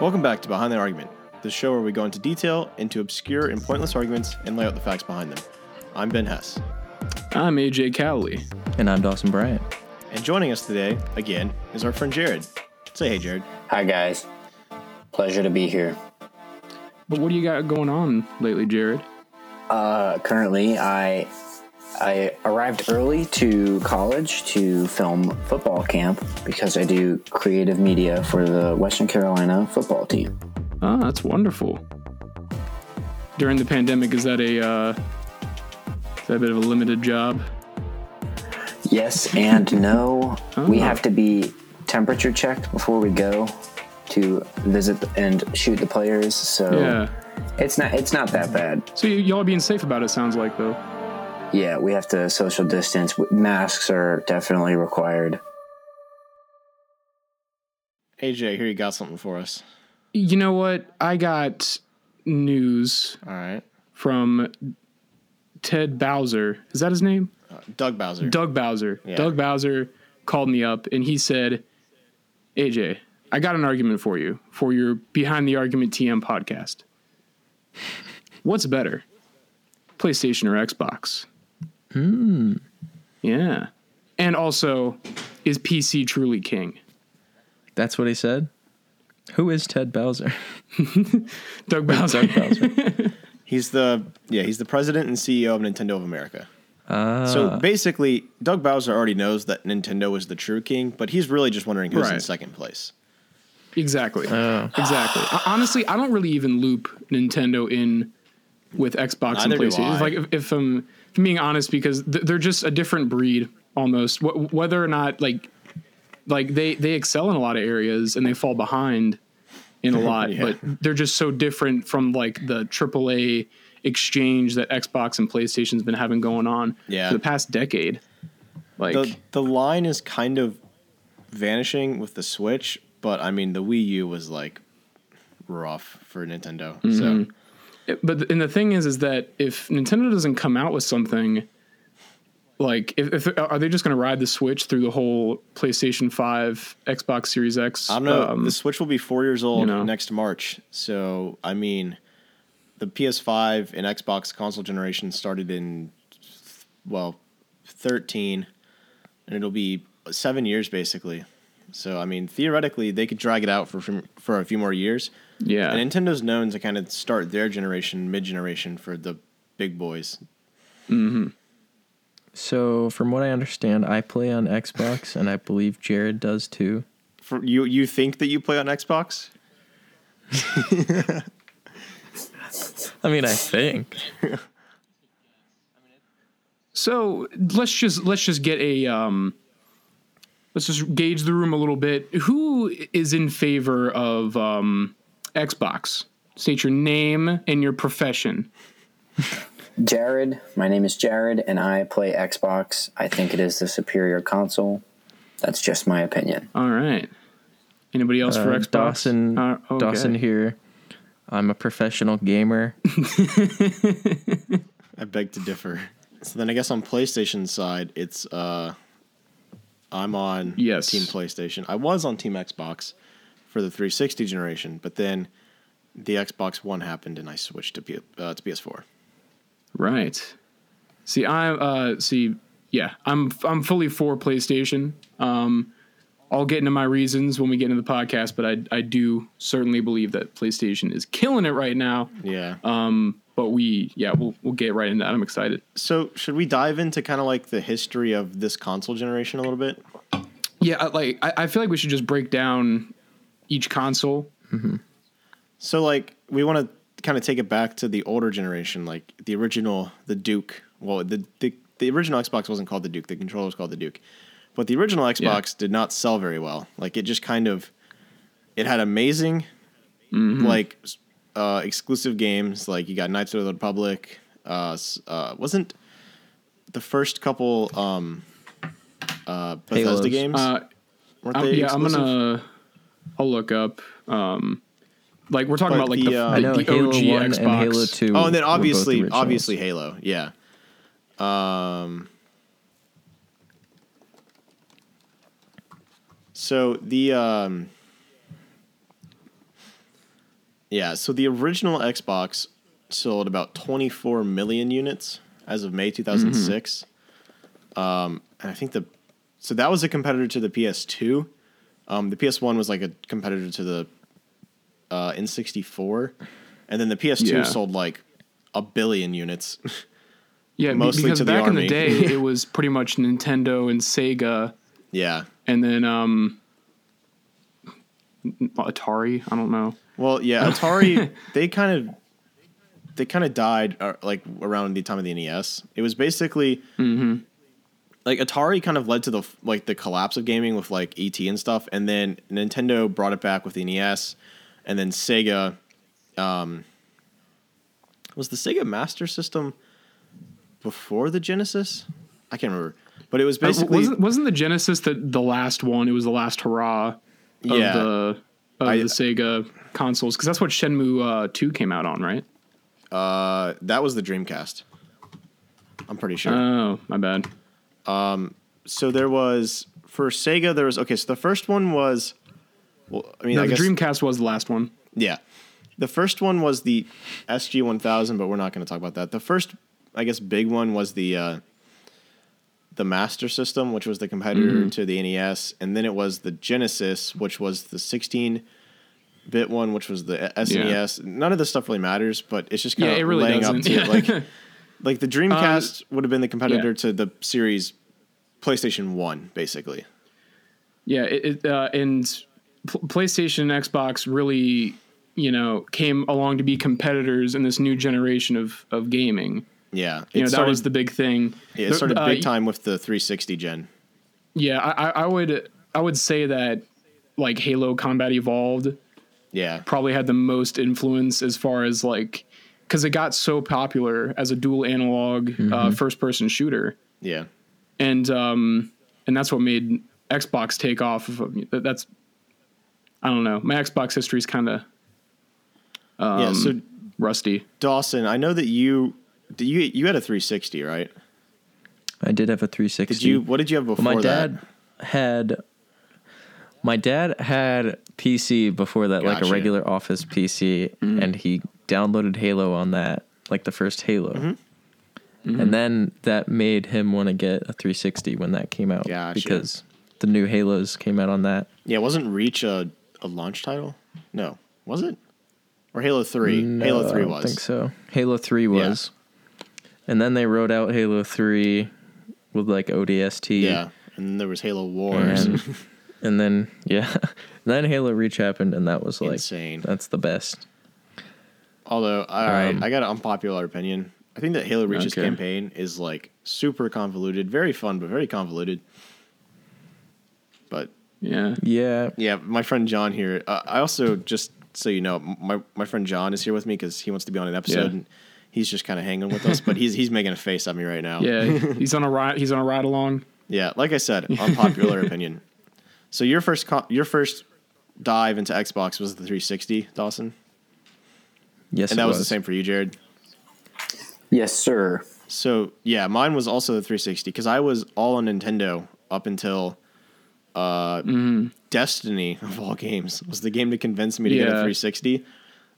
Welcome back to Behind the Argument, the show where we go into detail into obscure and pointless arguments and lay out the facts behind them. I'm Ben Hess, I'm AJ Cowley. And I'm Dawson Bryant. and joining us today, again, is our friend Jared. Say hey, Jared. Hi, guys. Pleasure to be here. But what do you got going on lately, Jared? Uh, currently, I I arrived early to college to film football camp because I do creative media for the Western Carolina football team. Ah, that's wonderful. During the pandemic, is that a uh, is that a bit of a limited job? Yes and no. We Oh. have to be temperature checked before we go to visit and shoot the players. So Yeah. it's not it's not that bad. So y- y'all are being safe about it. Sounds like though. Yeah, we have to social distance. Masks are definitely required. AJ, here you got something for us. You know what? I got news All right. from Ted Bowser. Is that his name? Uh, Doug Bowser. Doug Bowser. Yeah. Doug Bowser called me up and he said, AJ, I got an argument for you for your Behind the Argument TM podcast. What's better, PlayStation or Xbox? Hmm. Yeah. And also, is PC truly king? That's what he said. Who is Ted Bowser? Doug Bowser. Doug Bowser. He's the yeah, he's the president and CEO of Nintendo of America. Ah, So basically, Doug Bowser already knows that Nintendo is the true king, but he's really just wondering who's in second place. Exactly. Oh. Exactly. Honestly, I don't really even loop Nintendo in with Xbox Neither do and PlayStation. I. Like if, if I'm, if I'm being honest, because th- they're just a different breed almost. Wh- whether or not like like they they excel in a lot of areas and they fall behind in a lot, Yeah. but they're just so different from like the AAA exchange that Xbox and PlayStation's been having going on Yeah. for the past decade. Like The the line is kind of vanishing with the Switch, but I mean the Wii U was like rough for Nintendo. So mm-hmm. But and the thing is is that if Nintendo doesn't come out with something like if, if are they just going to ride the switch through the whole PlayStation 5 Xbox Series X I don't know. um, the Switch will be four years old you know. next March. So I mean, the PS5 and Xbox console generation started in well, thirteen, and it'll be seven years basically. So I mean, theoretically, they could drag it out for for a few more years. Yeah And Nintendo's known to kind of start their generation mid generation for the big boys. so from what I understand, I play on Xbox, and I believe Jared does too. For you, you think that you play on Xbox? I mean, I think. so let's just let's just get a um let's just gauge the room a little bit who is in favor of um Xbox state your name and your profession Jared, my name is Jared, and I play Xbox. I think it is the superior console. That's just my opinion. all right anybody else for Uh, Xbox Dawson, Uh, okay. Dawson here. I'm a professional gamer. I beg to differ. So then I guess on PlayStation's side, it's uh I'm on Yes. Team PlayStation. I was on Team Xbox for the 360 generation, but then the Xbox One happened and I switched to P- uh, to PS4. Right. See, I uh see, yeah, I'm I'm fully for PlayStation. Um, I'll get into my reasons when we get into the podcast, but I I do certainly believe that PlayStation is killing it right now. Yeah. Um, But we, yeah, we'll we'll get right into that. I'm excited. so should we dive into kind of like the history of this console generation a little bit? Yeah, like I, I feel like we should just break down each console. So like we want to kind of take it back to the older generation, like the original, the Duke. Well, the the, the original Xbox wasn't called the Duke. The controller was called the Duke, but the original Xbox did not sell very well. Like it just kind of, it had amazing, like uh, exclusive games. Like you got Knights of the Republic. Uh, uh, wasn't the first couple um, uh, Bethesda Halos. games? Uh, weren't I'm, they yeah, I'm gonna. I'll look up. Um, like we're talking But about like the, the, uh, the, know the Halo OG 1 Xbox. and Halo 2. Oh, and then obviously, originals. obviously Halo. Yeah. Um. So the um. Yeah, so the original Xbox sold about 24 million units as of May 2006. Um, and I think the so that was a competitor to the PS2. Um, the PS1 was like a competitor to the uh, N64, and then the PS2 Yeah. sold like a billion units. Yeah, Mostly because to the back in the day, it was pretty much Nintendo and Sega, yeah. and then um, Atari. I don't know. Well, yeah, Atari they kind of they kind of died uh, like around the time of the NES. It was basically like Atari kind of led to the like the collapse of gaming with like ET and stuff, and then Nintendo brought it back with the NES, and then Sega. Um, was the Sega Master System before the Genesis? I can't remember, but it was Uh, basically wasn't wasn't the Genesis the the last one? It was the last hurrah of Yeah. the of I- the Sega consoles because that's what Shenmue uh, two came out on, right? uh, that was the Dreamcast. I'm pretty sure. Oh, my bad. So there was for Sega there was okay so the first one was well I mean No, I the guess Dreamcast was the last one. yeah the first one was the SG 1000 but we're not going to talk about that the first I guess big one was the uh, the Master System which was the competitor to the NES and then it was the Genesis which was the 16 bit one which was the SNES none of this stuff really matters but it's just kind Yeah, of it really laying up doesn't. to it Yeah. like like the Dreamcast would have been the competitor yeah. to the series PlayStation 1 basically Yeah, it, it, uh, and P- PlayStation and Xbox really, you know, came along to be competitors in this new generation of of gaming. Yeah, You know, that was the big thing. yeah, it started uh, big time with the 360 gen. Yeah, I, I- I would I would say that like Halo Combat Evolved Yeah, probably had the most influence as far as like because it got so popular as a dual analog uh, first person shooter, yeah, and um, and that's what made Xbox take off. Of, that's I don't know. My Xbox history is kind of yeah. Um, So rusty. Dawson, I know that you did you you had a 360, right? I did have a 360. Did you? What did you have before my that? dad had my dad had PC before that, like a regular office PC, Mm-hmm. and he downloaded Halo on that, like the first Halo. Mm-hmm. And then that made him want to get a 360 when that came out Gotcha. because the new Halos came out on that. Yeah, wasn't Reach a, a launch title? No, was it? Or Halo Three? Halo No, Three I was. think so. Halo 3 was. And then they wrote out Halo 3 with like ODST. Yeah, and then there was Halo Wars. And, and then yeah, and then Halo Reach happened, and that was like Insane. That's the best. Although, all right, Um, I got an unpopular opinion. I think that Halo Reach's Okay. campaign is like super convoluted, very fun, but very convoluted. But Yeah. Yeah, Yeah, my friend John here. Uh, I also just so you know, my my friend John is here with me because he wants to be on an episode. Yeah. And he's just kind of hanging with us, but he's he's making a face at me right now. Yeah. he's on a ride. He's on a ride along. yeah. Like I said, unpopular opinion. So your first co- your first dive into Xbox was the 360, Dawson, yes, and it that was. the same for you, Jared. Yes, sir. So yeah, mine was also the 360 because I was all on Nintendo up until uh, Destiny of all games was the game to convince me to get a 360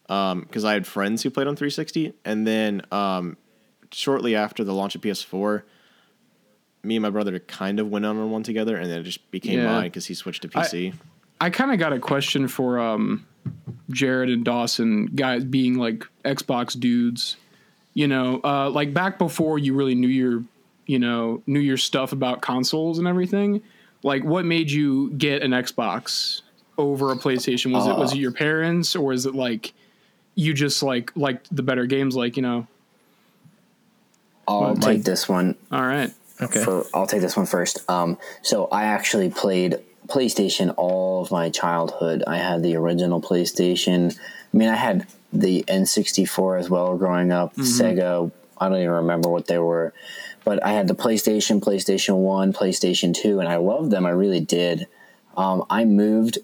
because I had friends who played on 360, and then um, shortly after the launch of PS4, me and my brother kind of went on one together, and then it just became Yeah. mine because he switched to PC. I kind of got a question for um, Jared and Dawson, guys being like Xbox dudes. You know, uh, like back before you really knew your, you know, knew your stuff about consoles and everything. Like, what made you get an Xbox over a PlayStation? Was it was it your parents, or is it like you just like liked the better games? Like, you know, I'll My- take this one all right, Okay. for I'll take this one first. Um, so I actually played PlayStation all of my childhood. I had the original PlayStation. I mean, I had the N64 as well growing up. Sega. I don't even remember what they were, but I had the PlayStation, PlayStation One, PlayStation Two, and I loved them. I really did. Um, I moved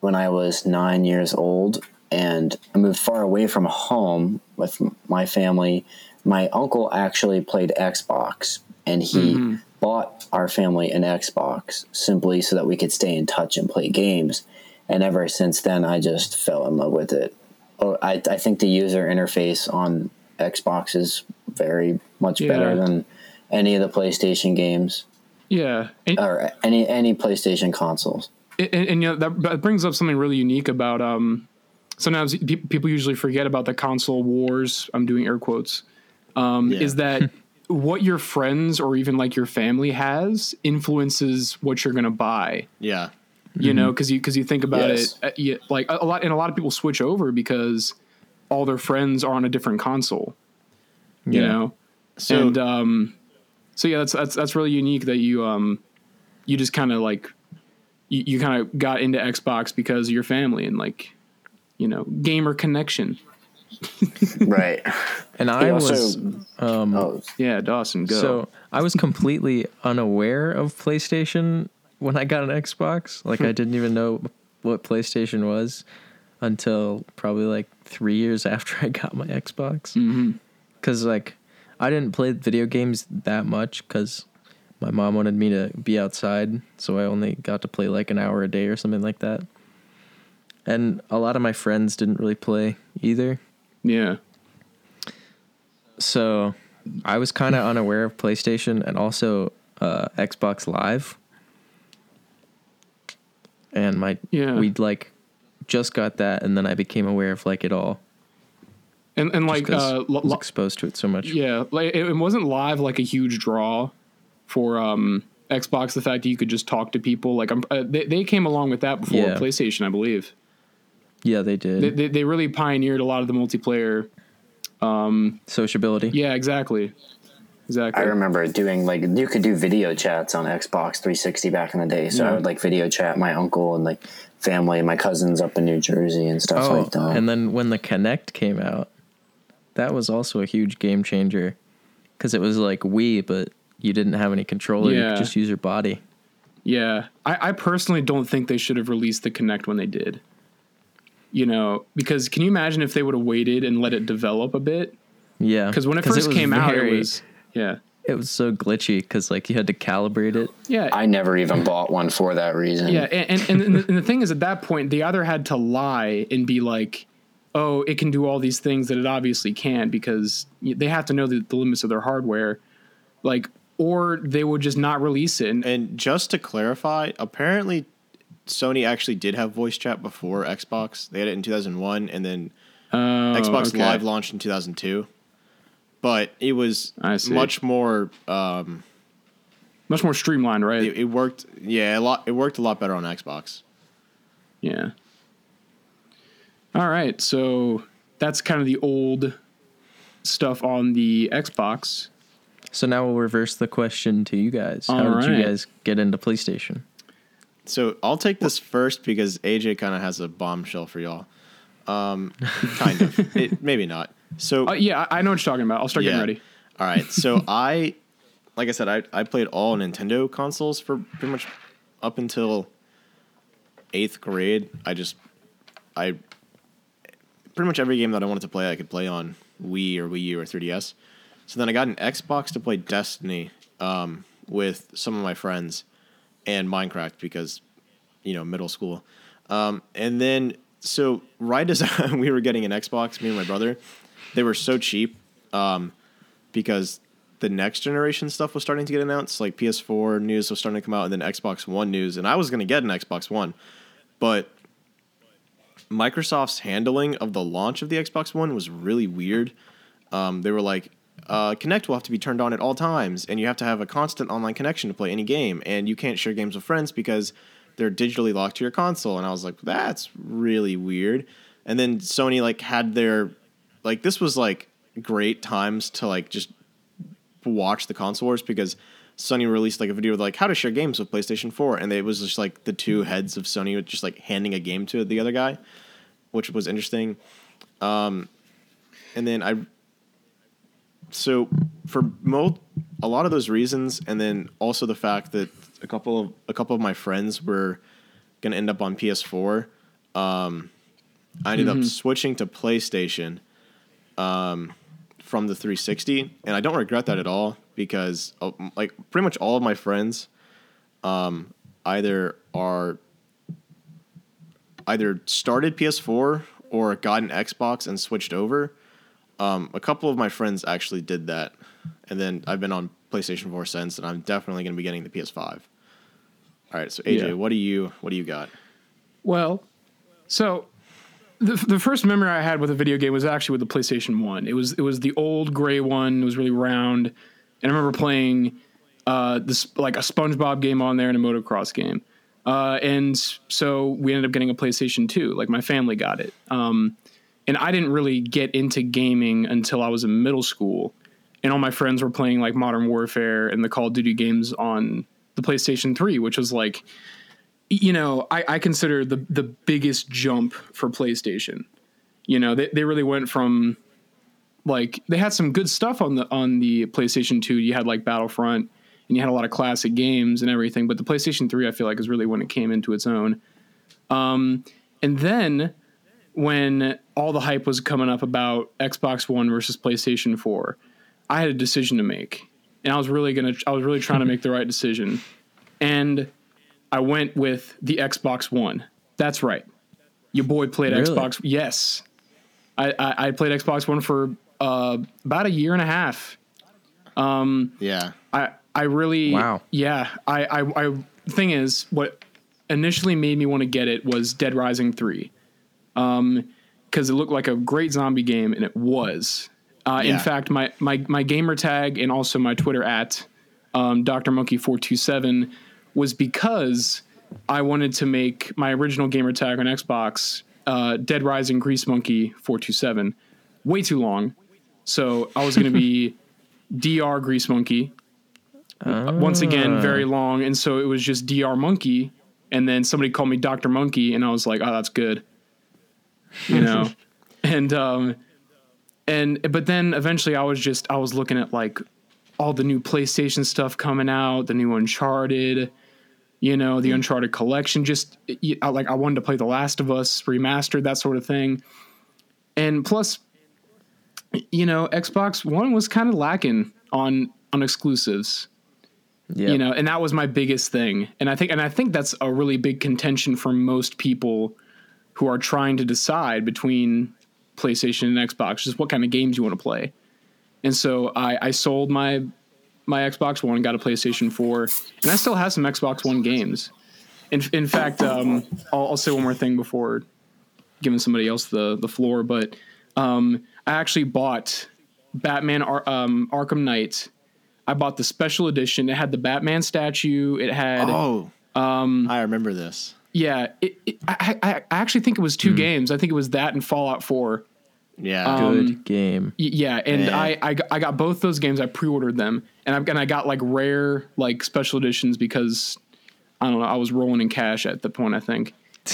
when I was nine years old, and I moved far away from home with my family. My uncle actually played Xbox, and he bought our family an Xbox simply so that we could stay in touch and play games. And ever since then, I just fell in love with it oh, I, I think the user interface on Xbox is very much Yeah. better than any of the PlayStation games Yeah, and, or any any PlayStation consoles. and, and you know that, that brings up something really unique about um. Sometimes pe- people usually forget about the console wars. I'm doing air quotes. Um, Yeah. Is that what your friends or even like your family has influences what you're gonna buy? Yeah. you know because you because you think about Yes. it uh, yeah, like a, a lot and a lot of people switch over because all their friends are on a different console you Yeah. know So and um so yeah that's that's that's really unique that you um you just kind of like you, you kind of got into xbox because of your family and like you know gamer connection Right. And I also- was oh, yeah dawson go so I was completely unaware of PlayStation when I got an Xbox. Like I hmm. didn't even know what PlayStation was until probably like three years after I got my Xbox. Mm-hmm. Because like I didn't play video games that much because my mom wanted me to be outside, so I only got to play like an hour a day or something like that. And a lot of my friends didn't really play either. Yeah So I was kind of unaware of PlayStation and also uh, Xbox Live. And my Yeah. we like just got that, and then I became aware of like it all. and and like uh I was exposed to it so much. Yeah, like it, it wasn't live like a huge draw for um Xbox. The fact that you could just talk to people, like I'm, uh, they they came along with that before Yeah. PlayStation, I believe. Yeah, they did They, they they really pioneered a lot of the multiplayer. Um, sociability. Yeah, exactly, exactly. I remember doing like you could do video chats on Xbox 360 back in the day. So I would like video chat my uncle and like family, and my cousins up in New Jersey and stuff Oh, like that. and then when the Kinect came out, that was also a huge game changer because it was like Wii, but you didn't have any controller. You Yeah. could just use your body. Yeah, I, I personally don't think they should have released the Kinect when they did. You know, because can you imagine if they would have waited and let it develop a bit? Yeah, Because when it first was came out, it was yeah, it was so glitchy because like you had to calibrate it. yeah. I never even bought one for that reason. Yeah, and and, and, the, and the thing is, at that point, they either had to lie and be like, "Oh, it can do all these things that it obviously can," because they have to know the, the limits of their hardware, like, or they would just not release it. And, And just to clarify, apparently Sony actually did have voice chat before Xbox. They had it in 2001 and then oh, Xbox okay. Live launched in 2002. But it was I see. much more um, much more streamlined, right? it, it worked yeah, a lot it worked a lot better on Xbox. yeah. All right, so that's kind of the old stuff on the Xbox. So now we'll reverse the question to you guys. How All did you guys get into PlayStation? So I'll take this first because AJ kind of has a bombshell for y'all. Um, kind of, it, maybe not. So Uh, yeah, I, I know what you're talking about. I'll start getting ready. All right. So I, like I said, I, I played all Nintendo consoles for pretty much up until eighth grade. I just, I, pretty much every game that I wanted to play, I could play on Wii or Wii U or 3DS. So then I got an Xbox to play Destiny um, with some of my friends and Minecraft because, you know, middle school. Um, and then, so right as we were getting an Xbox, me and my brother, they were so cheap um, because the next generation stuff was starting to get announced. Like PS4 news was starting to come out, and then Xbox One news. And I was going to get an Xbox One, but Microsoft's handling of the launch of the Xbox One was really weird. Um, they were like, uh, Kinect will have to be turned on at all times, and you have to have a constant online connection to play any game, and you can't share games with friends because they're digitally locked to your console. And I was like, that's really weird. And then Sony like had their like this was like great times to like just watch the console wars because Sony released like a video with like how to share games with PlayStation 4 and it was just like the two heads of Sony just like handing a game to the other guy which was interesting um and then I so for mo a lot of those reasons and then also the fact that a couple of a couple of my friends were going to end up on PS4 um I ended up switching to PlayStation um, from the 360, and I don't regret that at all because uh, like pretty much all of my friends um, either are either started PS4 or got an Xbox and switched over. Um, a couple of my friends actually did that, and then I've been on PlayStation 4 since, and I'm definitely going to be getting the PS5. All right, so AJ, Yeah. what do you what do you got? Well, so the the first memory I had with a video game was actually with the PlayStation One. It was it was the old gray one. It was really round, and I remember playing uh, this like a SpongeBob game on there and a motocross game. Uh, and so we ended up getting a PlayStation Two. Like my family got it. Um, and I didn't really get into gaming until I was in middle school, and all my friends were playing like Modern Warfare and the Call of Duty games on the PlayStation Three, which was like you know, I, I consider the the biggest jump for PlayStation. You know, they, they really went from like they had some good stuff on the on the PlayStation 2. You had like Battlefront and you had a lot of classic games and everything, but the PlayStation 3 I feel like is really when it came into its own. Um and then when all the hype was coming up about Xbox One versus PlayStation 4, I had a decision to make. And I was really going to I was really trying to make the right decision. And I went with the Xbox One. That's right. Your boy played Really? Xbox. Yes, I, I I played Xbox One for uh, about a year and a half. Um, Yeah, I I really Wow. yeah. I I, I thing is what initially made me want to get it was Dead Rising three, um, because it looked like a great zombie game and it was. Uh, Yeah. In fact, my my my gamer tag and also my Twitter at um, Dr Monkey four two seven was because I wanted to make my original gamer tag on Xbox uh, Dead Rising Grease Monkey four two seven way too long, so I was going to be Dr Grease Monkey once again very long and so it was just dr monkey and then somebody called me dr monkey and i was like oh that's good you know? And um and but then eventually i was just i was looking at like all the new playstation stuff coming out the new uncharted you know the uncharted collection just like i wanted to play the last of us remastered that sort of thing. And plus you know xbox one was kind of lacking on on exclusives. Yeah. you know and that was my biggest thing. And i think and i think that's a really big contention for most people who are trying to decide between playstation and xbox just what kind of games you want to play and so i i sold my my xbox one got a playstation 4 and i still have some xbox one games in, in fact um I'll, I'll say one more thing before giving somebody else the the floor but um i actually bought batman Ar- um arkham knight I bought the special edition. It had the Batman statue. It had Oh, um, I remember this. Yeah. It, it, I, I I actually think it was two games. I think it was that and Fallout Four. Yeah, Good game. Y- Yeah, and Man. I, I got- I got both those games. I pre-ordered them, and I've and I got like rare like special editions because I don't know. I was rolling in cash at the point. I think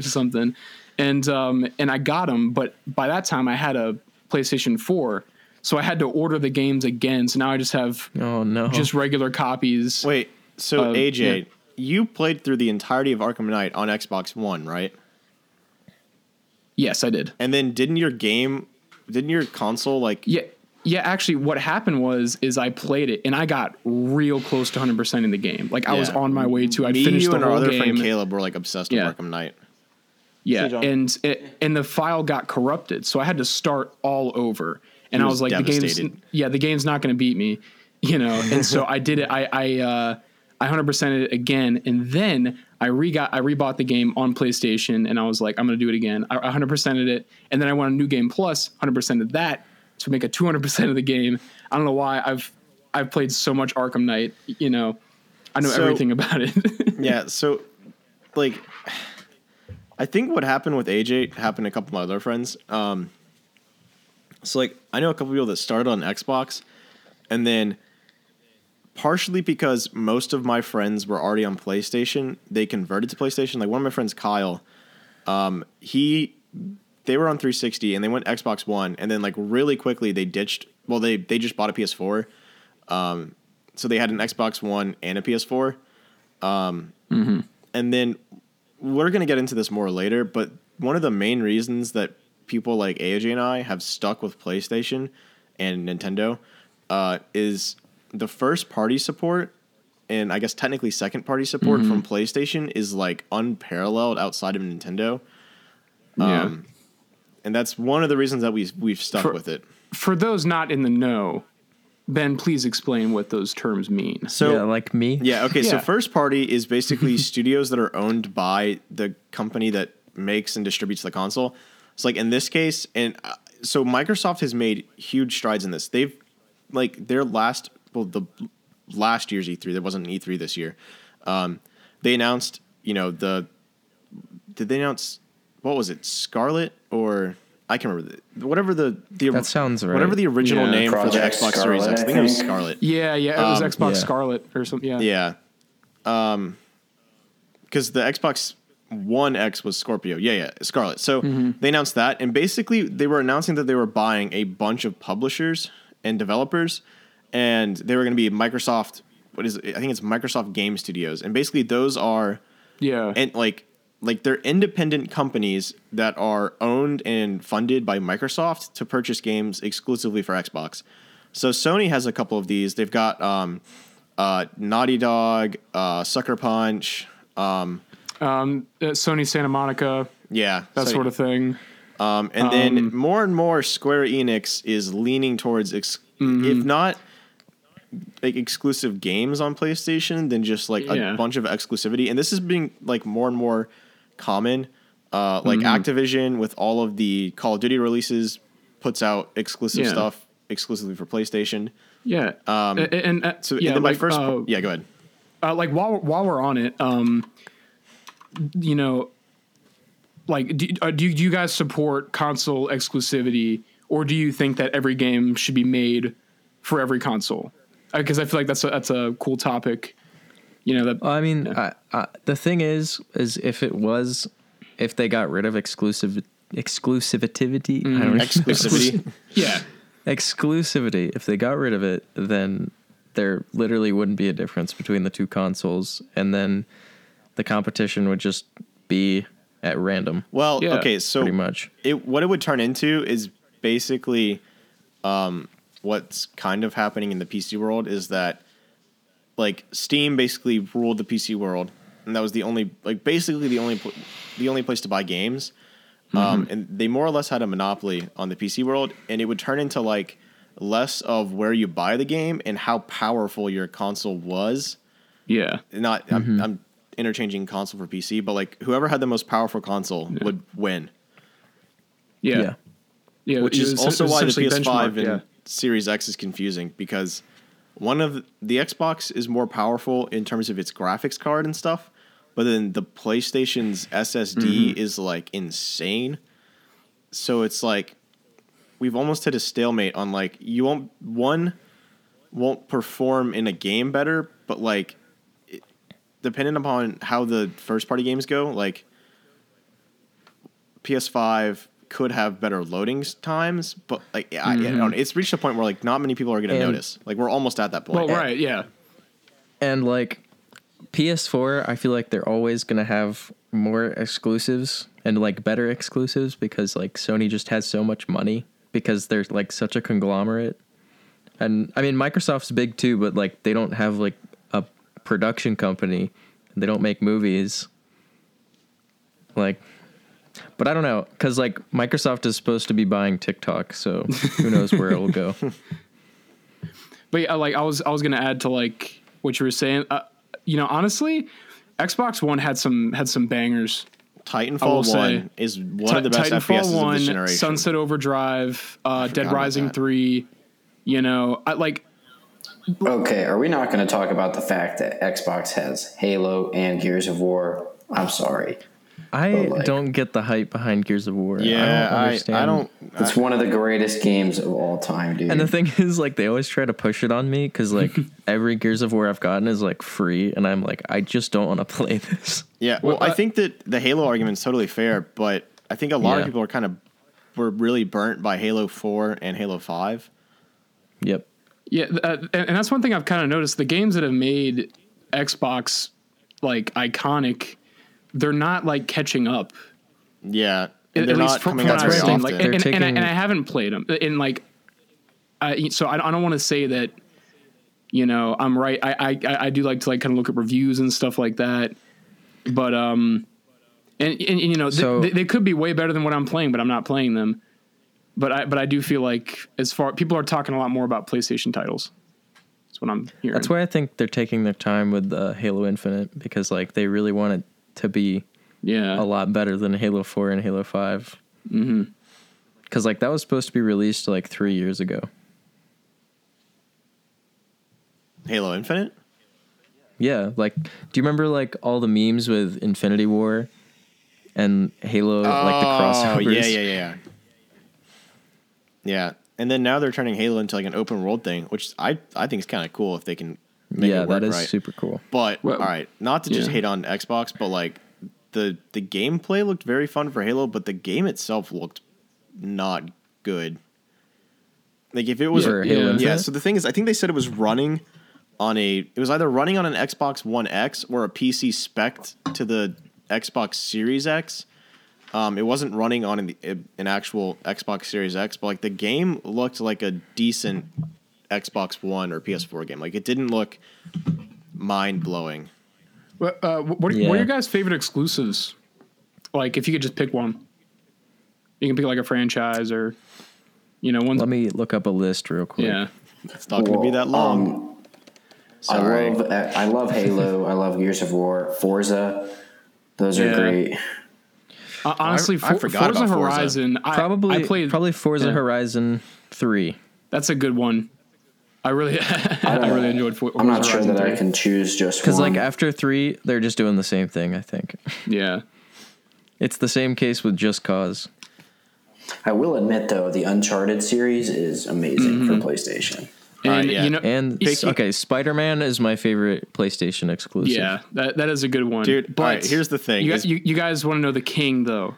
something, and um and I got them, but by that time I had a PlayStation Four, so I had to order the games again. So now I just have Oh no. just regular copies. Wait, so Uh, AJ, yeah. You played through the entirety of Arkham Knight on Xbox One, right? Yes, I did. And then didn't your game, didn't your console like? Yeah, yeah. Actually, what happened was is I played it and I got real close to 100 percent in the game. Like I was on my way to. I me, finished you, the and our whole other game. friend Caleb were like obsessed Yeah. with Arkham Knight. yeah, See, and it, and the file got corrupted, so I had to start all over. And He I was was like, the game's yeah, the game's not going to beat me, you know. And so I did it. I I uh, I 100 percent it again, and then I re got I rebought the game on PlayStation, and I was like, I'm going to do it again. I 100 percent it, and then I went on New Game Plus, Plus, 100 percent of that to make a 200 percent of the game. I don't know why I've I've played so much Arkham Knight, you know. I know So- everything about it. yeah, so like I think what happened with AJ happened to a couple of my other friends. Um so like I know a couple people that started on Xbox and then partially because most of my friends were already on PlayStation, they converted to PlayStation. Like one of my friends Kyle, um he they were on 360 and they went Xbox One and then like really quickly they ditched well they they just bought a PS4. Um so they had an Xbox One and a PS4 and then we're going to get into this more later, but one of the main reasons that people like AJ and I have stuck with PlayStation and Nintendo uh, is the first party support and I guess technically second party support from PlayStation is like unparalleled outside of Nintendo. yeah. Um, and that's one of the reasons that we we've stuck For- with it. For those not in the know, Ben, please explain what those terms mean. So yeah, like me. Yeah, okay, so first party is basically studios that are owned by the company that makes and distributes the console. It's like in this case, and uh, so Microsoft has made huge strides in this. They've like their last well the last year's E3, there wasn't an E3 this year. Um, they announced, you know, the did they announce what was it, Scarlett or I can't remember the, whatever the the That sounds right. whatever the original Yeah. name for the Project Xbox Series Scarlett, X. I I think it was. Scarlett. Yeah, yeah, it was Um, Xbox yeah. Scarlett or something. Yeah. Yeah. Um, because the Xbox One X was Scorpio. Yeah, yeah, Scarlett. So they announced that, and basically they were announcing that they were buying a bunch of publishers and developers, and they were going to be Microsoft. What is it? I think it's Microsoft Game Studios, and basically those are Yeah. and like like they're independent companies that are owned and funded by Microsoft to purchase games exclusively for Xbox. So Sony has a couple of these. They've got um, uh, Naughty Dog, uh, Sucker Punch, um, um, uh, Sony Santa Monica, yeah, that so- sort of thing. Um, and then more and more, Square Enix is leaning towards, ex- if not like exclusive games on PlayStation, than just like Yeah. a bunch of exclusivity. And this is being like more and more common. Uh, like Activision with all of the Call of Duty releases puts out exclusive Yeah. stuff exclusively for PlayStation. Yeah. Um, and, and, uh, So yeah, and then my first, uh, yeah, go ahead. uh, like while while we're on it, um, you know, like do, uh, do do you guys support console exclusivity, or do you think that every game should be made for every console? Because I feel like that's a that's a cool topic. You know that Well, I mean, I, I, the thing is, is if it was, if they got rid of exclusive exclusivity, I don't know, Exclusivity. yeah exclusivity. If they got rid of it, then there literally wouldn't be a difference between the two consoles, and then the competition would just be at random, well, Yeah. okay, so pretty much. it what it would turn into is basically um, what's kind of happening in the PC world is that like Steam basically ruled the PC world, and that was the only like basically the only the only place to buy games. Um, and they more or less had a monopoly on the PC world, and it would turn into like less of where you buy the game and how powerful your console was. yeah Not I'm, I'm interchanging console for PC, but like whoever had the most powerful console would win. yeah Yeah. yeah, which is also why the PS5 benchmark, and yeah. Series X is confusing because one of the, the Xbox is more powerful in terms of its graphics card and stuff, but then the PlayStation's SSD Mm-hmm. is like insane. So it's like we've almost hit a stalemate on like you won't one won't perform in a game better, but like it, depending upon how the first party games go, like PS5 could have better loading times, but like I, I mm-hmm. don't know, it's reached a point where like not many people are going to notice. Like we're almost at that point. well right yeah And like PS4, I feel like they're always gonna have more exclusives and like better exclusives because like Sony just has so much money because they're like such a conglomerate. And I mean Microsoft's big too, but like they don't have like a production company. They don't make movies. Like but I don't know cuz like Microsoft is supposed to be buying TikTok, so who knows where it will go. But yeah, like I was, I was gonna add to like what you were saying. Uh, you know, honestly, Xbox One had some had some bangers. I will Titanfall say, One is one of the Ti- best Titanfall FPSs One, of this generation. Sunset Overdrive, uh, Dead Rising. Three. You know, I like Okay, are we not going to talk about the fact that Xbox has Halo and Gears of War? I'm sorry. I like- don't get the hype behind Gears of War. yeah, I don't I, understand. I don't. It's one of the greatest games of all time, dude. And the thing is, like, they always try to push it on me because, like, every Gears of War I've gotten is like free, and I'm like, I just don't want to play this. Yeah, well, Well, I think that the Halo argument is totally fair, but I think a lot of people are kind of were really burnt by Halo Four and Halo Five. Yep. yeah, uh, and, and that's one thing I've kind of noticed. The games that have made Xbox like iconic, they're not like catching up. Yeah, At, and they're at least not from, coming from out what very I've seen. often. Like, They're and, and, and, I, and I haven't played them. And like, I, so I, I don't want to say that. You know, I'm right. I, I I do like to like kind of look at reviews and stuff like that. But um, and, and, and, you know So- they, they could be way better than what I'm playing, but I'm not playing them. But I but I do feel like as far people are talking a lot more about PlayStation titles. That's what I'm hearing. That's why I think they're taking their time with uh, Halo Infinite because like they really want it to be yeah. a lot better than Halo Four and Halo 5 Mm-hmm. Because like that was supposed to be released like three years ago. Halo Infinite. Yeah, like do you remember like all the memes with Infinity War and Halo like the Oh, crossovers? yeah, yeah, yeah. Yeah, and then now they're turning Halo into like an open world thing, which I I think is kind of cool if they can make yeah, it work that is right. super cool. But Well, all right, not to just yeah. hate on Xbox, but like the the gameplay looked very fun for Halo, but the game itself looked not good. Like if it was Yeah. Halo Yeah, yeah. So the thing is, I think they said it was running on a. It was either running on an Xbox One X or a PC spec to the Xbox Series X. Um, it wasn't running on an, an actual Xbox Series X, but like the game looked like a decent Xbox One or PS4 game. Like it didn't look mind blowing. What, uh, what, what are your guys' favorite exclusives? Like, if you could just pick one, you can pick like a franchise or, you know, one. Let me look up a list real quick. Yeah, It's not going to be that long. Um, Sorry. I love I love Halo. I love Gears of War, Forza. Those are Yeah. great. uh, honestly, I For- forgot Forza about Forza. Horizon. I, Probably I played. probably Forza yeah. Horizon Three. That's a good one. I really, I really enjoyed. For- I'm not sure Horizon that I can choose just Because like after three, they're just doing the same thing. I think Yeah, it's the same case with Just Cause. I will admit though, the Uncharted series is amazing Mm-hmm. for PlayStation. and Alright, yeah. you know, And Picky- okay, Spider Man is my favorite PlayStation exclusive. yeah, that that is a good one, Dude, But alright, here's the thing, You, guys, you, you guys want to know the king though?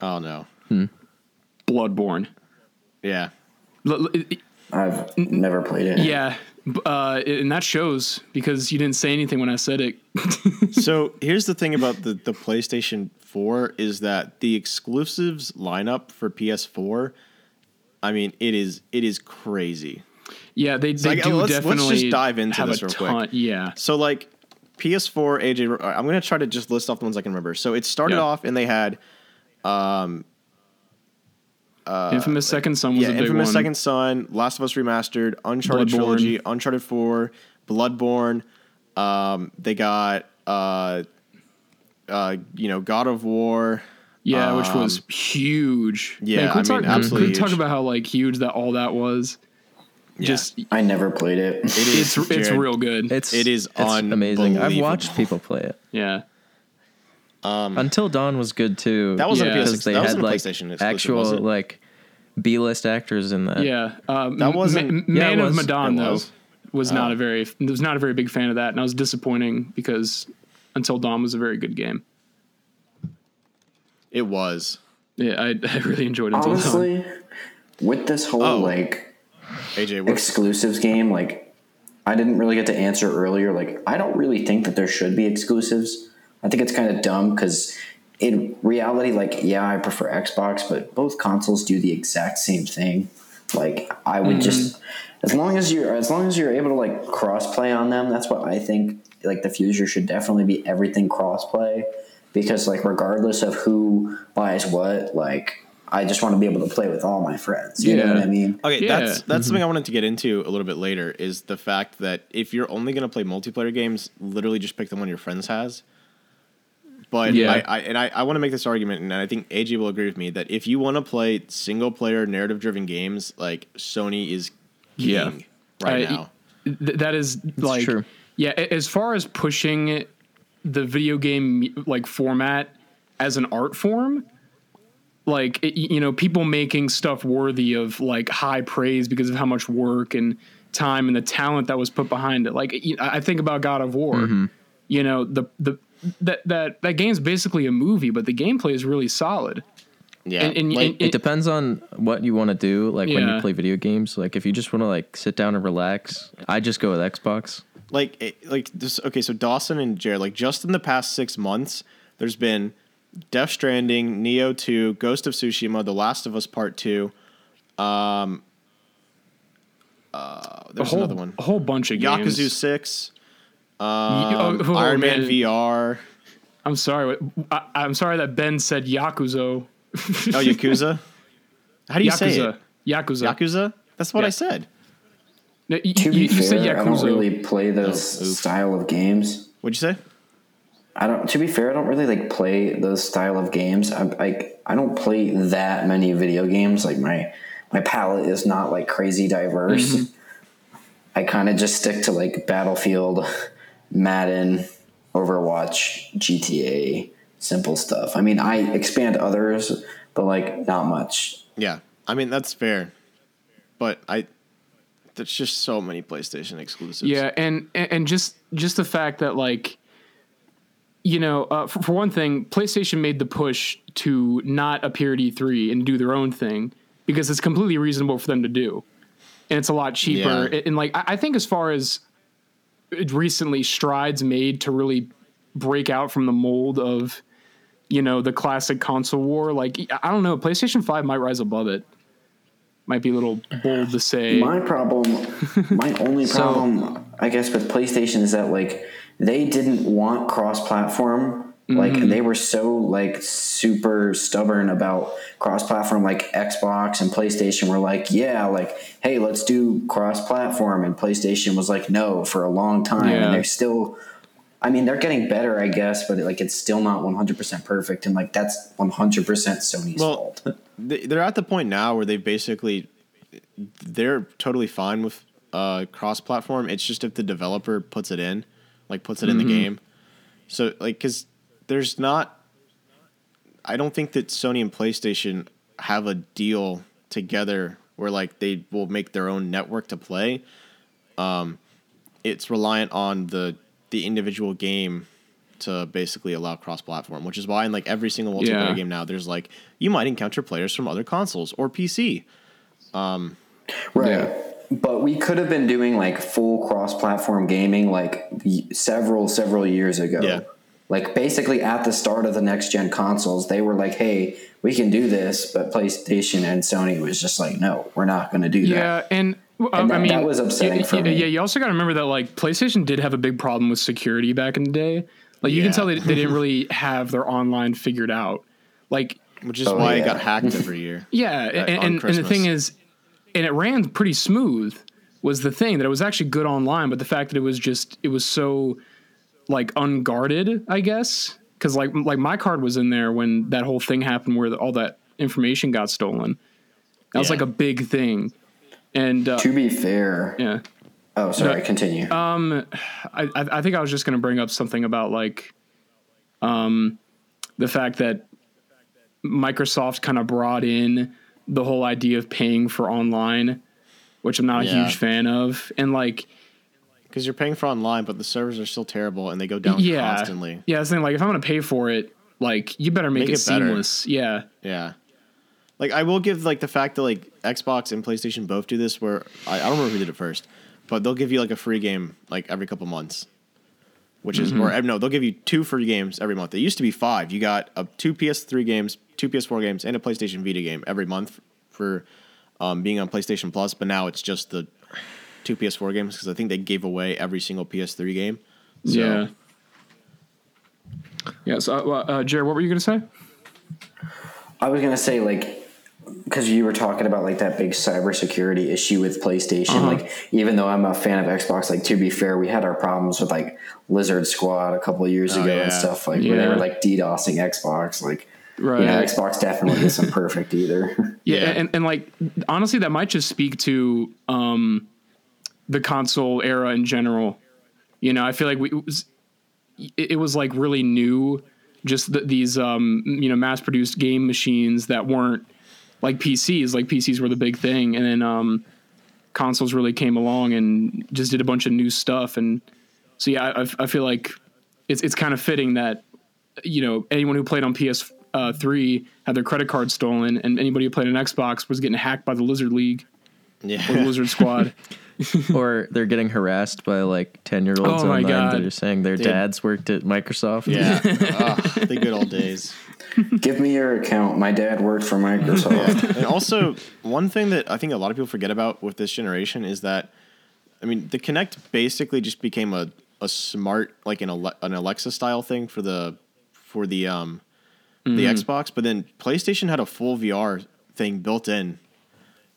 Oh no. Bloodborne. Yeah. L- l- it- I've never played it. Yeah, uh, and that shows because you didn't say anything when I said it. so here's the thing about the, the PlayStation 4 is that the exclusives lineup for PS4, I mean, it is it is crazy. Yeah, they, they like, do let's- let's definitely just dive into have this a real quick. ton. Yeah, So like PS4, AJ, I'm gonna try to just list off the ones I can remember. So it started Yeah. off and they had Infamous Second Son was yeah, a big Infamous one. Second Son, Last of Us Remastered, Uncharted Bloodborne. Trilogy, Uncharted 4, Bloodborne. Um, they got uh, uh, you know, God of War. yeah, which was Um, huge. yeah, can we I talk, mean, can we talk about how like huge that all that was? Just I never played it. It is it's it's real good. It's It is it's amazing. I've watched people play it. yeah, Until Dawn was good too. That wasn't Yeah. a PS. because they that had wasn't like PlayStation exclusive, actual was it? like B list actors in that. yeah. Um, That wasn't- Ma- Yeah, Man it of was. Medan It though was. was, not a very was not a very big fan of that, and I was disappointing because Until Dawn was a very good game. It was. Yeah, I, I really enjoyed Until Dawn. Honestly, with this whole Oh. like AJ, what, exclusives game, like I didn't really get to answer earlier. Like I don't really think that there should be exclusives. I think it's kind of dumb because in reality, like yeah, I prefer Xbox, but both consoles do the exact same thing. Like I would mm-hmm. just as long as you're as long as you're able to like cross play on them, that's what I think. Like the future should definitely be everything cross play because like regardless of who buys what, like I just want to be able to play with all my friends. You know what I mean? Okay, Yeah. that's that's mm-hmm. something I wanted to get into a little bit later. Is the fact that if you're only going to play multiplayer games, literally just pick the one your friends has. But Yeah. I, I and I, I want to make this argument, and I think AJ will agree with me that if you want to play single player narrative driven games, like Sony is king Yeah. right I- now. Th- that is like true. yeah as far as pushing the video game like format as an art form like it, you know people making stuff worthy of like high praise because of how much work and time and the talent that was put behind it like i think about god of war Mm-hmm. you know the the that that that game's basically a movie but the gameplay is really solid Yeah, and- and- like, and- It depends on what you want to do. Like when you play video games. Like if you just want to like sit down and relax, I just go with Xbox. like like this okay so dawson and jared like just in the past six months there's been death stranding nioh 2 ghost of tsushima the last of us part 2 um uh a there's whole another one a whole bunch of games yakuza 6 Y- oh, um, oh, iron man. man. vr I'm sorry. I, I'm sorry that Ben said Yakuza. Oh, Yakuza. How do you say Yakuza. it? Yakuza. Yakuza. That's what Yeah. I said. No, you, To be you, you said fair, I don't really play those Oh, style of games. What'd you say? I don't. To be fair, I don't really like play those style of games. I like. I don't play that many video games. Like my my palette is not like crazy diverse. Mm-hmm. I kind of just stick to like Battlefield, Madden, Overwatch, GTA, simple stuff. I mean, I expand others, but like not much. Yeah, I mean that's fair, but I there's just so many PlayStation exclusives. Yeah, and and and just just the fact that like, you know, uh, for, for one thing, PlayStation made the push to not appear at E3 and do their own thing because it's completely reasonable for them to do, and it's a lot cheaper. Yeah. And, and, like, I, I think as far as it recently strides made to really break out from the mold of, you know, the classic console war. Like, I don't know, PlayStation Five might rise above it. Might be a little bold to say. My problem, my only So- problem, I guess, with PlayStation is that like they didn't want cross-platform. Like Mm-hmm. they were so like super stubborn about cross-platform. Like Xbox and PlayStation were like, yeah, like hey, let's do cross-platform, and PlayStation was like, no, for a long time, Yeah. and they're still. I mean, they're getting better, I guess, but like it's still not 100% perfect, and like that's 100% Sony's Well, fault. They- they're at the point now where they basically they're totally fine with uh, cross-platform. It's just if the developer puts it in, like puts it in the game. So like, because there's not, I don't think that Sony and PlayStation have a deal together where like they will make their own network to play. Um, it's reliant on the the individual game to basically allow cross-platform, which is why in like every single multiplayer Yeah. game now, there's like you might encounter players from other consoles or PC. Um, Right. Yeah. But we could have been doing like full cross-platform gaming like several several years ago. Yeah. Like basically at the start of the next gen consoles, they were like, "Hey, we can do this," but PlayStation and Sony was just like, "No, we're not going to do that." Yeah, and, And that- I mean, that was upsetting yeah, for yeah, me. Yeah, you also got to remember that like PlayStation did have a big problem with security back in the day. Like you Yeah. can tell they, they didn't really have their online figured out. Like Which is Oh, why yeah. it got hacked every year. yeah, on and, and, and the thing is, and it ran pretty smooth. Was the thing that it was actually good online, but the fact that it was just it was so like unguarded, I guess, because like like my card was in there when that whole thing happened where the, all that information got stolen. That was like a big thing, and uh, To be fair, yeah. oh sorry, No, continue. I, I I think I was just going to bring up something about like, um, the fact that Microsoft kind of brought in the whole idea of paying for online, which I'm not a Yeah. huge fan of, and like, Because you're paying for online, but the servers are still terrible and they go down yeah, constantly. yeah, it's the thing. Like, if I'm going to pay for it, like, you better make, Make it, it seamless. Yeah, Yeah. Like I will give like the fact that like Xbox and PlayStation both do this where I, I don't remember who did it first, but they'll give you like a free game like every couple months. Which is or no, they'll give you two free games every month. It used to be five. You got a two PS3 games, two PS4 games, and a PlayStation Vita game every month for um, being on PlayStation Plus. But now it's just the two PS4 games because I think they gave away every single PS3 game. So, yeah, yeah. So, uh, uh, Jared, what were you going to say? I was gonna say like because you were talking about like that big cybersecurity issue with PlayStation. Uh-huh. Like even though I'm a fan of Xbox, like to be fair, we had our problems with like Lizard Squad a couple of years Oh, ago yeah. and stuff like where they were like DDoSing Xbox. Like you know, Xbox definitely isn't perfect either. Yeah, Yeah. And, and like honestly, that might just speak to um, the console era in general. You know, I feel like we it was, it, was like really new, just th these um, you know mass produced game machines that weren't like PCs. Like PCs were the big thing, and then um, consoles really came along and just did a bunch of new stuff. And so yeah, I, I feel like it's it's kind of fitting that you know anyone who played on PS uh, three had their credit card stolen, and anybody who played an Xbox was getting hacked by the Lizard League or the yeah. Lizard Squad. or they're getting harassed by like 10 year olds Oh my online God. that are saying their Dude. dads worked at Microsoft. Yeah. Ah, the good old days. Give me your account. My dad worked for Microsoft. and also, one thing that I think a lot of people forget about with this generation is that, I mean, the Kinect basically just became a, a smart, like an, Ale- an Alexa style thing for the for the um the Xbox, but then PlayStation had a full VR thing built in.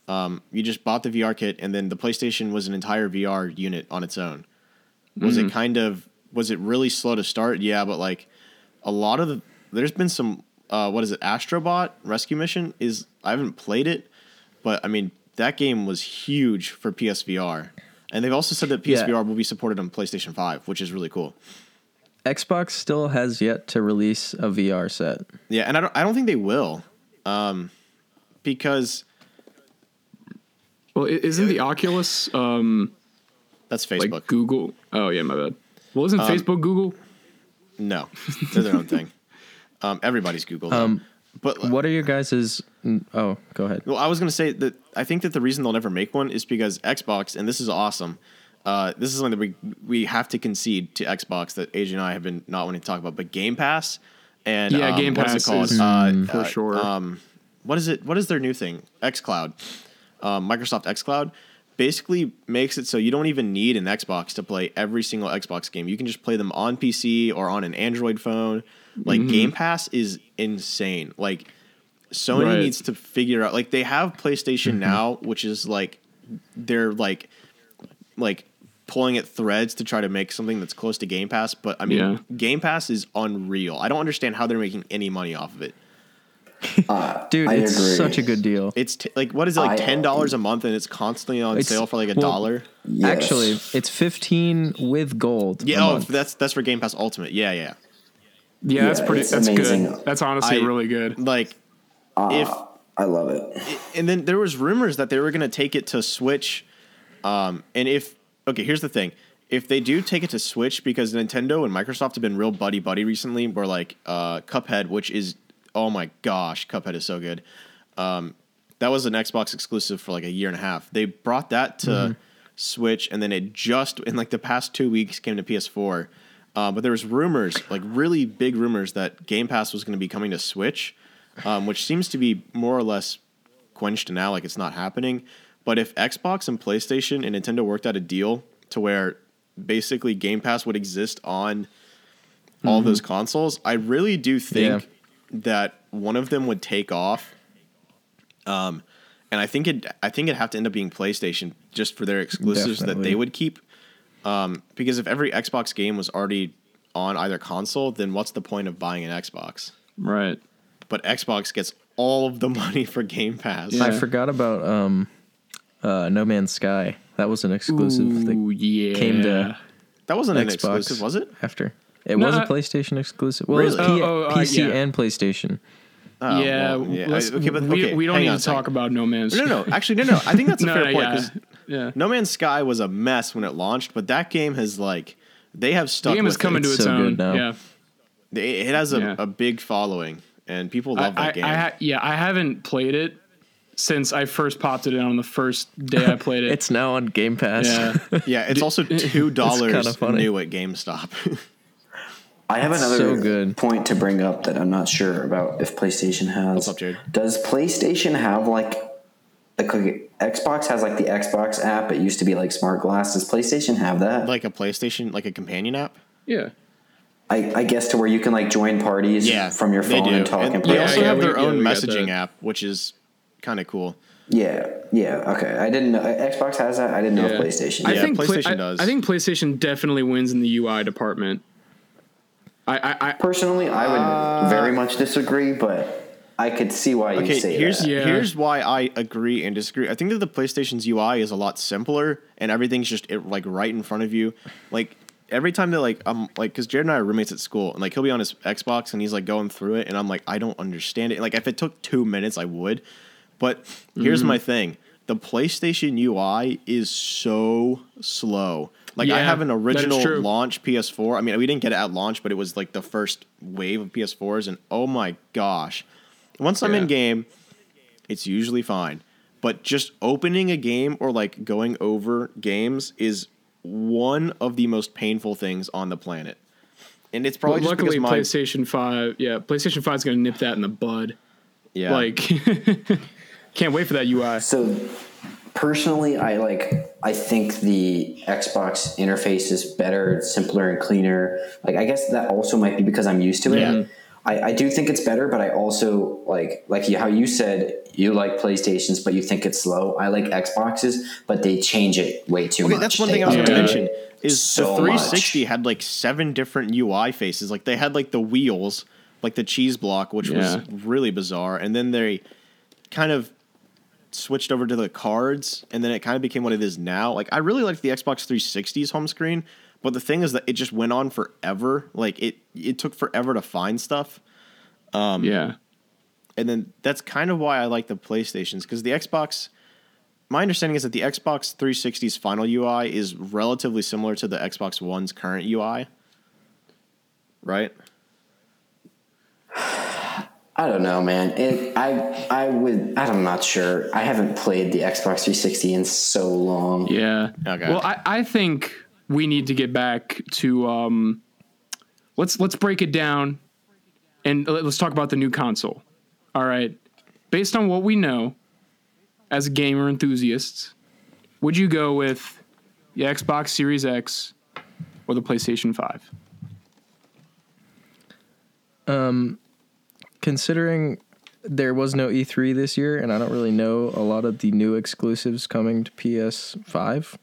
Um, you just bought the VR kit, and then the PlayStation was an entire VR unit on its own. Was it kind of was it really slow to start? Yeah, but like a lot of the there's been some uh, what is it Astrobot Rescue Mission is I haven't played it, but I mean that game was huge for PSVR, and they've also said that PSVR Yeah. will be supported on PlayStation Five, which is really cool. Xbox still has yet to release a VR set. Yeah, and I don't I don't think they will, um, because Well, isn't the Oculus um, that's Facebook. like Google? Oh yeah, my bad. Well, isn't Um, Facebook Google? no, they're their own thing. Um, everybody's Google. Um, but What are your guys's? Oh, go ahead. Well, I was going to say that I think that the reason they'll never make one is because Xbox, and this is awesome. Uh, this is something that we we have to concede to Xbox that AJ and I have been not wanting to talk about, but Game Pass and Yeah, um, Game Pass it called? is- uh, for uh, sure. Um, what is it? What is their new thing? XCloud, um, Microsoft XCloud, basically makes it so you don't even need an Xbox to play every single Xbox game. You can just play them on PC or on an Android phone. Like Mm-hmm. Game Pass is insane. Like Sony Right. needs to figure out like they have PlayStation Mm-hmm. now, which is like they're like like pulling at threads to try to make something that's close to Game Pass, but I mean Yeah. Game Pass is unreal. I don't understand how they're making any money off of it. Dude, I it's agree. such a good deal. It's t- like what is it like ten dollars a month and it's constantly on It's- sale for like a well, dollar? Yes. Actually, it's 15 with gold. a Yeah, oh, month. that's that's for Game Pass Ultimate. Yeah, yeah. Yeah, that's Yeah, pretty. it's That's amazing. good. That's honestly I- really good. Like if I love it. and then there was rumors that they were going to take it to Switch. Um, and if okay, here's the thing: if they do take it to Switch, because Nintendo and Microsoft have been real buddy buddy recently, where like uh, Cuphead, which is oh my gosh, Cuphead is so good. Um, that was an Xbox exclusive for like a year and a half. They brought that to Switch, and then it just in like the past two weeks came to PS4. Uh, but there was rumors, like really big rumors, that Game Pass was going to be coming to Switch, um, which seems to be more or less quenched now, like it's not happening. But if Xbox and PlayStation and Nintendo worked out a deal to where basically Game Pass would exist on all those consoles, I really do think that one of them would take off. Um, and I think it, I think it'd have to end up being PlayStation just for their exclusives that they would keep. Um, because if every Xbox game was already on either console, then what's the point of buying an Xbox? Right. But Xbox gets all of the money for Game Pass. I forgot about um, uh, No Man's Sky. That was an exclusive Ooh, that yeah. came to That wasn't an Xbox exclusive, was it? after. It No, was a I- PlayStation exclusive. Well, it was P- Oh, oh, uh, PC yeah. and PlayStation. Oh, yeah, well, yeah. I- okay, but we, okay, we don't hang need to talk second. about No Man's. Sky. No, no, actually, no, no. I think that's a No, fair no, point yeah. because Yeah. No Man's Sky was a mess when it launched, but that game has like they have stuck. The game with is coming it. to It's its so own. now. Yeah. It it has a, Yeah. a big following, and people I, love that I, game. I ha- yeah, I haven't played it since I first popped it in on the first day I played it. It's now on Game Pass. yeah. yeah, it's also two dollars kinda funny. new at GameStop. I have another so good. point to bring up that I'm not sure about if PlayStation has. What's up, Jared? Does PlayStation have like, like okay, Xbox has like the Xbox app? It used to be like Smart Glass. Does PlayStation have that? like a PlayStation, like a companion app. Yeah. I, I guess to where you can like join parties Yeah, from your phone and talk and, And play. they also yeah, have we- their yeah, own we messaging app, which is kind of cool. Yeah, yeah, okay. I didn't know Xbox has that. I didn't know Yeah. if PlayStation. I think Pla- PlayStation I- does. I think PlayStation definitely wins in the UI department. I, I, I Personally, I would very much disagree, but I could see why you Okay, say here's that. Yeah. here's why I agree and disagree. I think that the PlayStation's UI is a lot simpler, and everything's just it, like right in front of you. Like every time that like I'm like because Jared and I are roommates at school, and like he'll be on his Xbox and he's like going through it, and I'm like I don't understand it. Like if it took two minutes, I would. But here's Mm-hmm. my thing: the PlayStation UI is so slow. Like I have an original launch PS4. I mean, we didn't get it at launch, but it was like the first wave of PS4s, and oh my gosh! Once I'm in game, it's usually fine. But just opening a game or like going over games is one of the most painful things on the planet. And it's probably well, just luckily my PlayStation Five. Yeah, PlayStation Five is going to nip that in the bud. yeah. Like, can't wait for that UI. So personally, I like. I think the Xbox interface is better, simpler, and cleaner. Like, I guess that also might be because I'm used to it. Yeah. I, I do think it's better, but I also like like how you said you like PlayStations, but you think it's slow. I like Xboxes, but they change it way too Okay, much. that's one They thing I was going to mention is So the much. 360 had like seven different UI faces. Like they had like the wheels, like the cheese block, which Yeah. was really bizarre, and then they kind of switched over to the cards, and then it kind of became what it is now. Like I really liked the Xbox 360's home screen, but the thing is that it just went on forever. Like it it took forever to find stuff. Um, yeah. and then that's kind of why I like the PlayStations because the Xbox. My understanding is that the Xbox 360's final UI is relatively similar to the Xbox One's current UI. Right? I don't know, man. It I I would I'm not sure. I haven't played the Xbox 360 in so long. Yeah. Okay. Well, I, I think we need to get back to um, let's let's break it down, and let- let's talk about the new console. All right, based on what we know, as gamer enthusiasts, would you go with the Xbox Series X or the PlayStation Five? Considering there was no E3 this year, and I don't really know a lot of the new exclusives coming to PS5.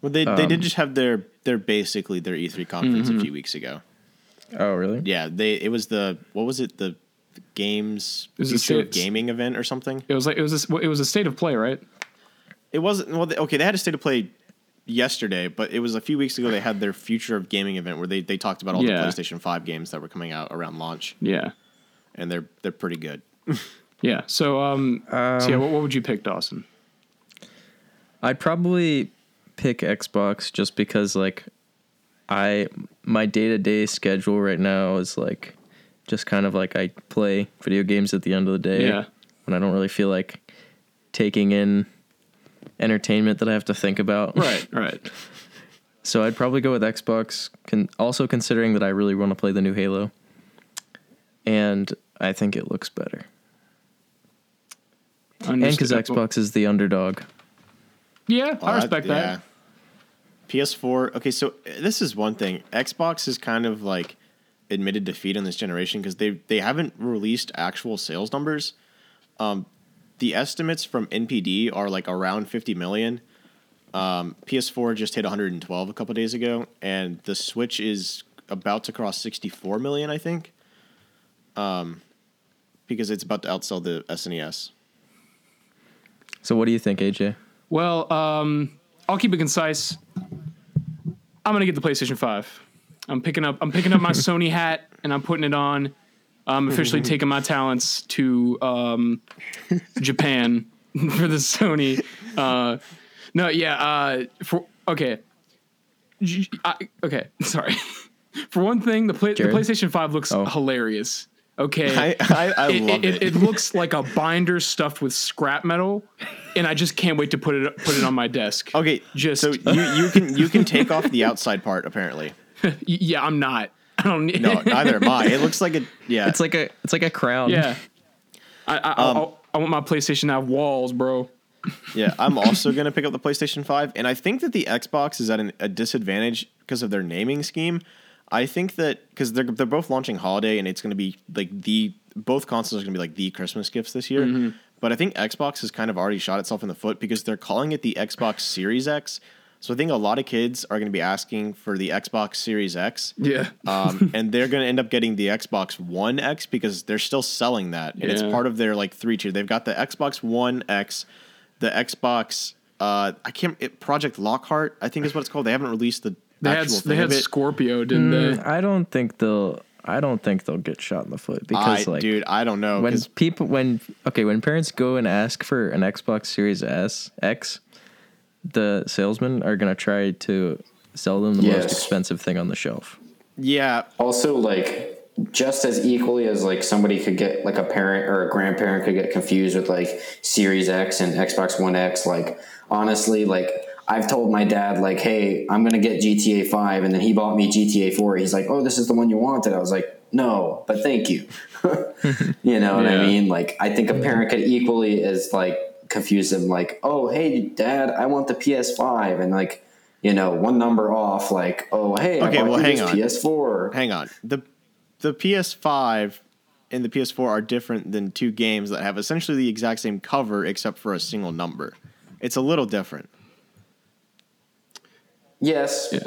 Well, they they did um, just have their their basically their E3 conference a mm-hmm. few weeks ago. Oh, really? Yeah, they it was the what was it the, the games It was the future of gaming event or something. It was like it was a, it was a state of play, right? It wasn't well. They, okay, they had a state of play yesterday, but it was a few weeks ago. They had their future of gaming event where they, they talked about all Yeah. the PlayStation Five games that were coming out around launch, Yeah, and they're they're pretty good. yeah. So um, so yeah, what, what would you pick, Dawson? I'd probably pick Xbox just because like I my day to day schedule right now is like just kind of like I play video games at the end of the day. Yeah. When I don't really feel like taking in entertainment that I have to think about. Right, right. So I'd probably go with Xbox. Con- also considering that I really want to play the new Halo, and I think it looks better. And because Xbox is the underdog. Yeah, Well, I respect that. yeah. PS4. Okay, so uh, this is one thing. Xbox is kind of like admitted defeat in this generation because they they haven't released actual sales numbers. Um, the estimates from NPD are like around 50 million. Um, PS4 just hit 112 a couple days ago, and the Switch is about to cross 64 million, I think. Um, because it's about to outsell the SNES. So what do you think, AJ? Well, um, I'll keep it concise. I'm gonna get the PlayStation Five. I'm picking up. I'm picking up my Sony hat and I'm putting it on. I'm officially taking my talents to um, Japan for the Sony. Uh, no, yeah. Uh, for okay, J- I, okay. Sorry. for one thing, the, play, the PlayStation Five looks Oh. hilarious. Okay, I I, I it, love it, it. it, looks like a binder stuffed with scrap metal, and I just can't wait to put it put it on my desk. Okay, Just- so you you can you can take off the outside part apparently. Yeah, I'm not. I don't need. No, neither am I. It looks like a yeah. It's like a it's like a crown. yeah. I I, Um, I, I want my PlayStation to have walls, bro. yeah. I'm also gonna pick up the PlayStation Five, and I think that the Xbox is at an, a disadvantage because of their naming scheme. I think that because they're they're both launching holiday, and it's gonna be like the both consoles are gonna be like the Christmas gifts this year. Mm-hmm. But I think Xbox has kind of already shot itself in the foot because they're calling it the Xbox Series X. So I think a lot of kids are gonna be asking for the Xbox Series X. Yeah. um, and they're going to end up getting the Xbox One X because they're still selling that, and it's part of their like three tier. They've got the Xbox One X, the Xbox. Uh, I can't. It, Project Lockhart, I think is what it's called. They haven't released the they had actual they had of it. Scorpio, didn't mm, they? I don't think they'll I don't think they'll get shot in the foot I, because like dude, I don't know. when 'cause- people when okay when parents go and ask for an Xbox Series S X, the salesmen are gonna try to sell them the Yes. most expensive thing on the shelf. yeah, Also, like just as equally as like somebody could get like a parent or a grandparent could get confused with like Series X and Xbox One X. Like honestly, like I've told my dad like, "Hey, I'm gonna get GTA 5," and then he bought me GTA Four. He's like, "Oh, this is the one you wanted." I was like, "No, but thank you." you know what I mean? Like I think a parent could equally as like confuse them. Like, "Oh, hey, Dad, I want the PS5," and like. You know, one number off, like, oh, hey, Okay, well, hang on. PS4. hang on. the the PS5 and the PS4 are different than two games that have essentially the exact same cover except for a single number. It's a little different. Yes. Yeah.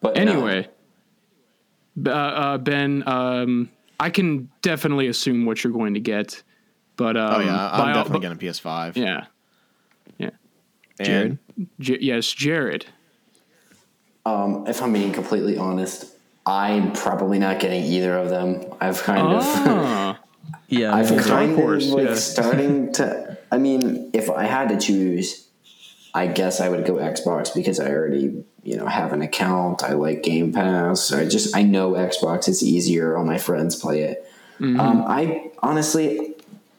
But. Anyway, b- uh, uh, Ben, um, I can definitely assume what you're going to get, but um, Oh yeah, I'm all- definitely getting a PS5. yeah, yeah. And Jared? J- yes, Jared. Um, if I'm being completely honest, I'm probably not getting either of them. I've kind of. Ah, Yeah, I've me- kind of like yeah. starting to. I mean, if I had to choose, I guess I would go Xbox because I already, you know, have an account. I like Game Pass. I just I know Xbox. is easier. All my friends play it. Mm-hmm. Um, I honestly,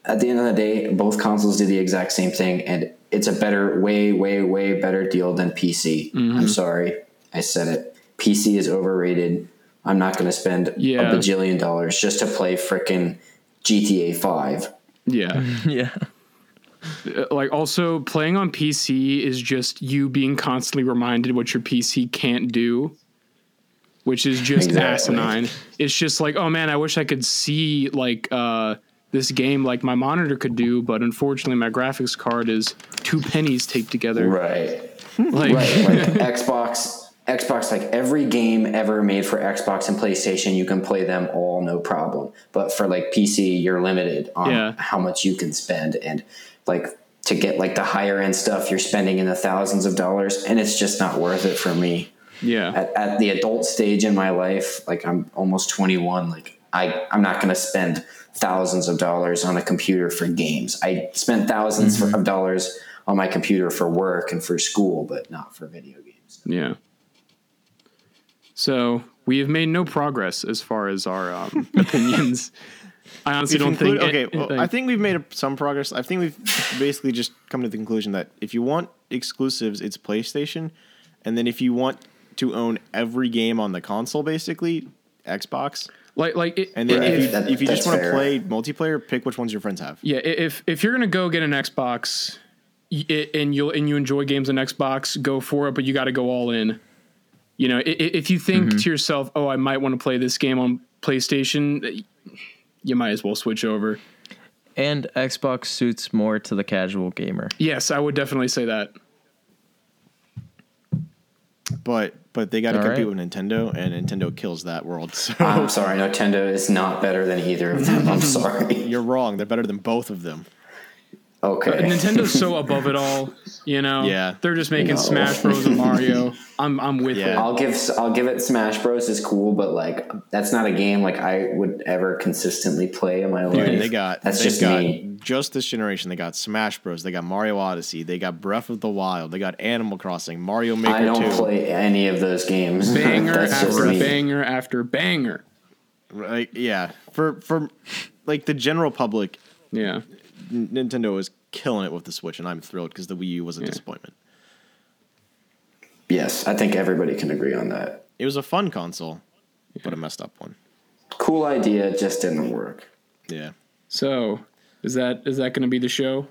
at the end of the day, both consoles do the exact same thing, and it's a better, way, way, way better deal than PC. Mm-hmm. I'm sorry, I said it. PC is overrated. I'm not going to spend Yeah. a bajillion dollars just to play frickin' GTA Five. yeah. yeah. Uh, like also playing on PC is just you being constantly reminded what your PC can't do, which is just Exactly. asinine. It's just like, oh man, I wish I could see like uh, this game like my monitor could do, but unfortunately my graphics card is two pennies taped together. Right. Like, Right. Like Xbox Xbox like every game ever made for Xbox and PlayStation, you can play them all no problem. But for like PC, you're limited on Yeah. how much you can spend and like to get like the higher end stuff you're spending in the thousands of dollars and it's just not worth it for me. yeah, At, at the adult stage in my life, like I'm almost 21, like I I'm not going to spend thousands of dollars on a computer for games. I spent 1000s Mm-hmm. of dollars on my computer for work and for school, but not for video games. yeah. So we have made no progress as far as our um, opinions. I honestly If don't include- think. okay, well, I think we've made some progress. I think we've basically just come to the conclusion that if you want exclusives, it's PlayStation, and then if you want to own every game on the console, basically Xbox. like like it, And then Right, if you, that- if you just want to play multiplayer, pick which ones your friends have. Yeah, if if you're gonna go get an Xbox, y- i- and you'll and you enjoy games on Xbox, go for it. But you got to go all in. You know, i- i- if you think mm-hmm. to yourself, "Oh, I might want to play this game on PlayStation," you might as well switch over. And Xbox suits more to the casual gamer. Yes, I would definitely say that. But but they got to compete right. with Nintendo, and Nintendo kills that world. So I'm sorry, Nintendo is not better than either of them. I'm sorry. you're wrong. They're better than both of them. Okay. Uh, Nintendo's so above it all. You know, Yeah. they're just making No. Smash Bros. and Mario. I'm I'm with Yeah. it. I'll give I'll give it Smash Bros is cool, but like that's not a game like I would ever consistently play in my life. Dude, they got that's they've just got me. just this generation. They got Smash Bros. They got Mario Odyssey. They got Breath of the Wild. They got Animal Crossing. Mario Maker I don't 2. play any of those games. Banger after banger after banger. Like yeah, for for like the general public, Yeah. N- Nintendo is killing it with the Switch, and I'm thrilled because the Wii U was a disappointment. Yes, I think everybody can agree on that. It was a fun console, but a messed up one. Cool idea, just didn't work. Yeah, So, is that is that going to be the show?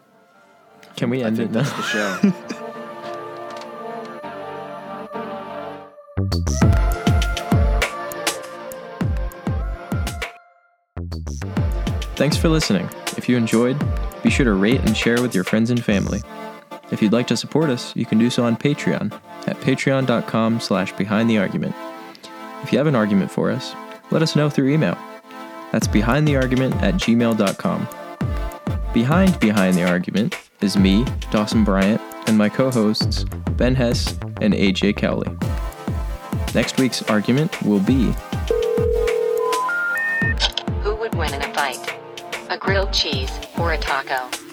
Can we end it now? the show. Thanks for listening. If you enjoyed, be sure to rate and share with your friends and family. If you'd like to support us, you can do so on Patreon at patreon.com slash behind the argument. If you have an argument for us, let us know through email. That's behindtheargument at gmail.com. Behind Behind the Argument is me, Dawson Bryant, and my co-hosts, Ben Hess and AJ Cowley. Next week's argument will be grilled cheese or a taco?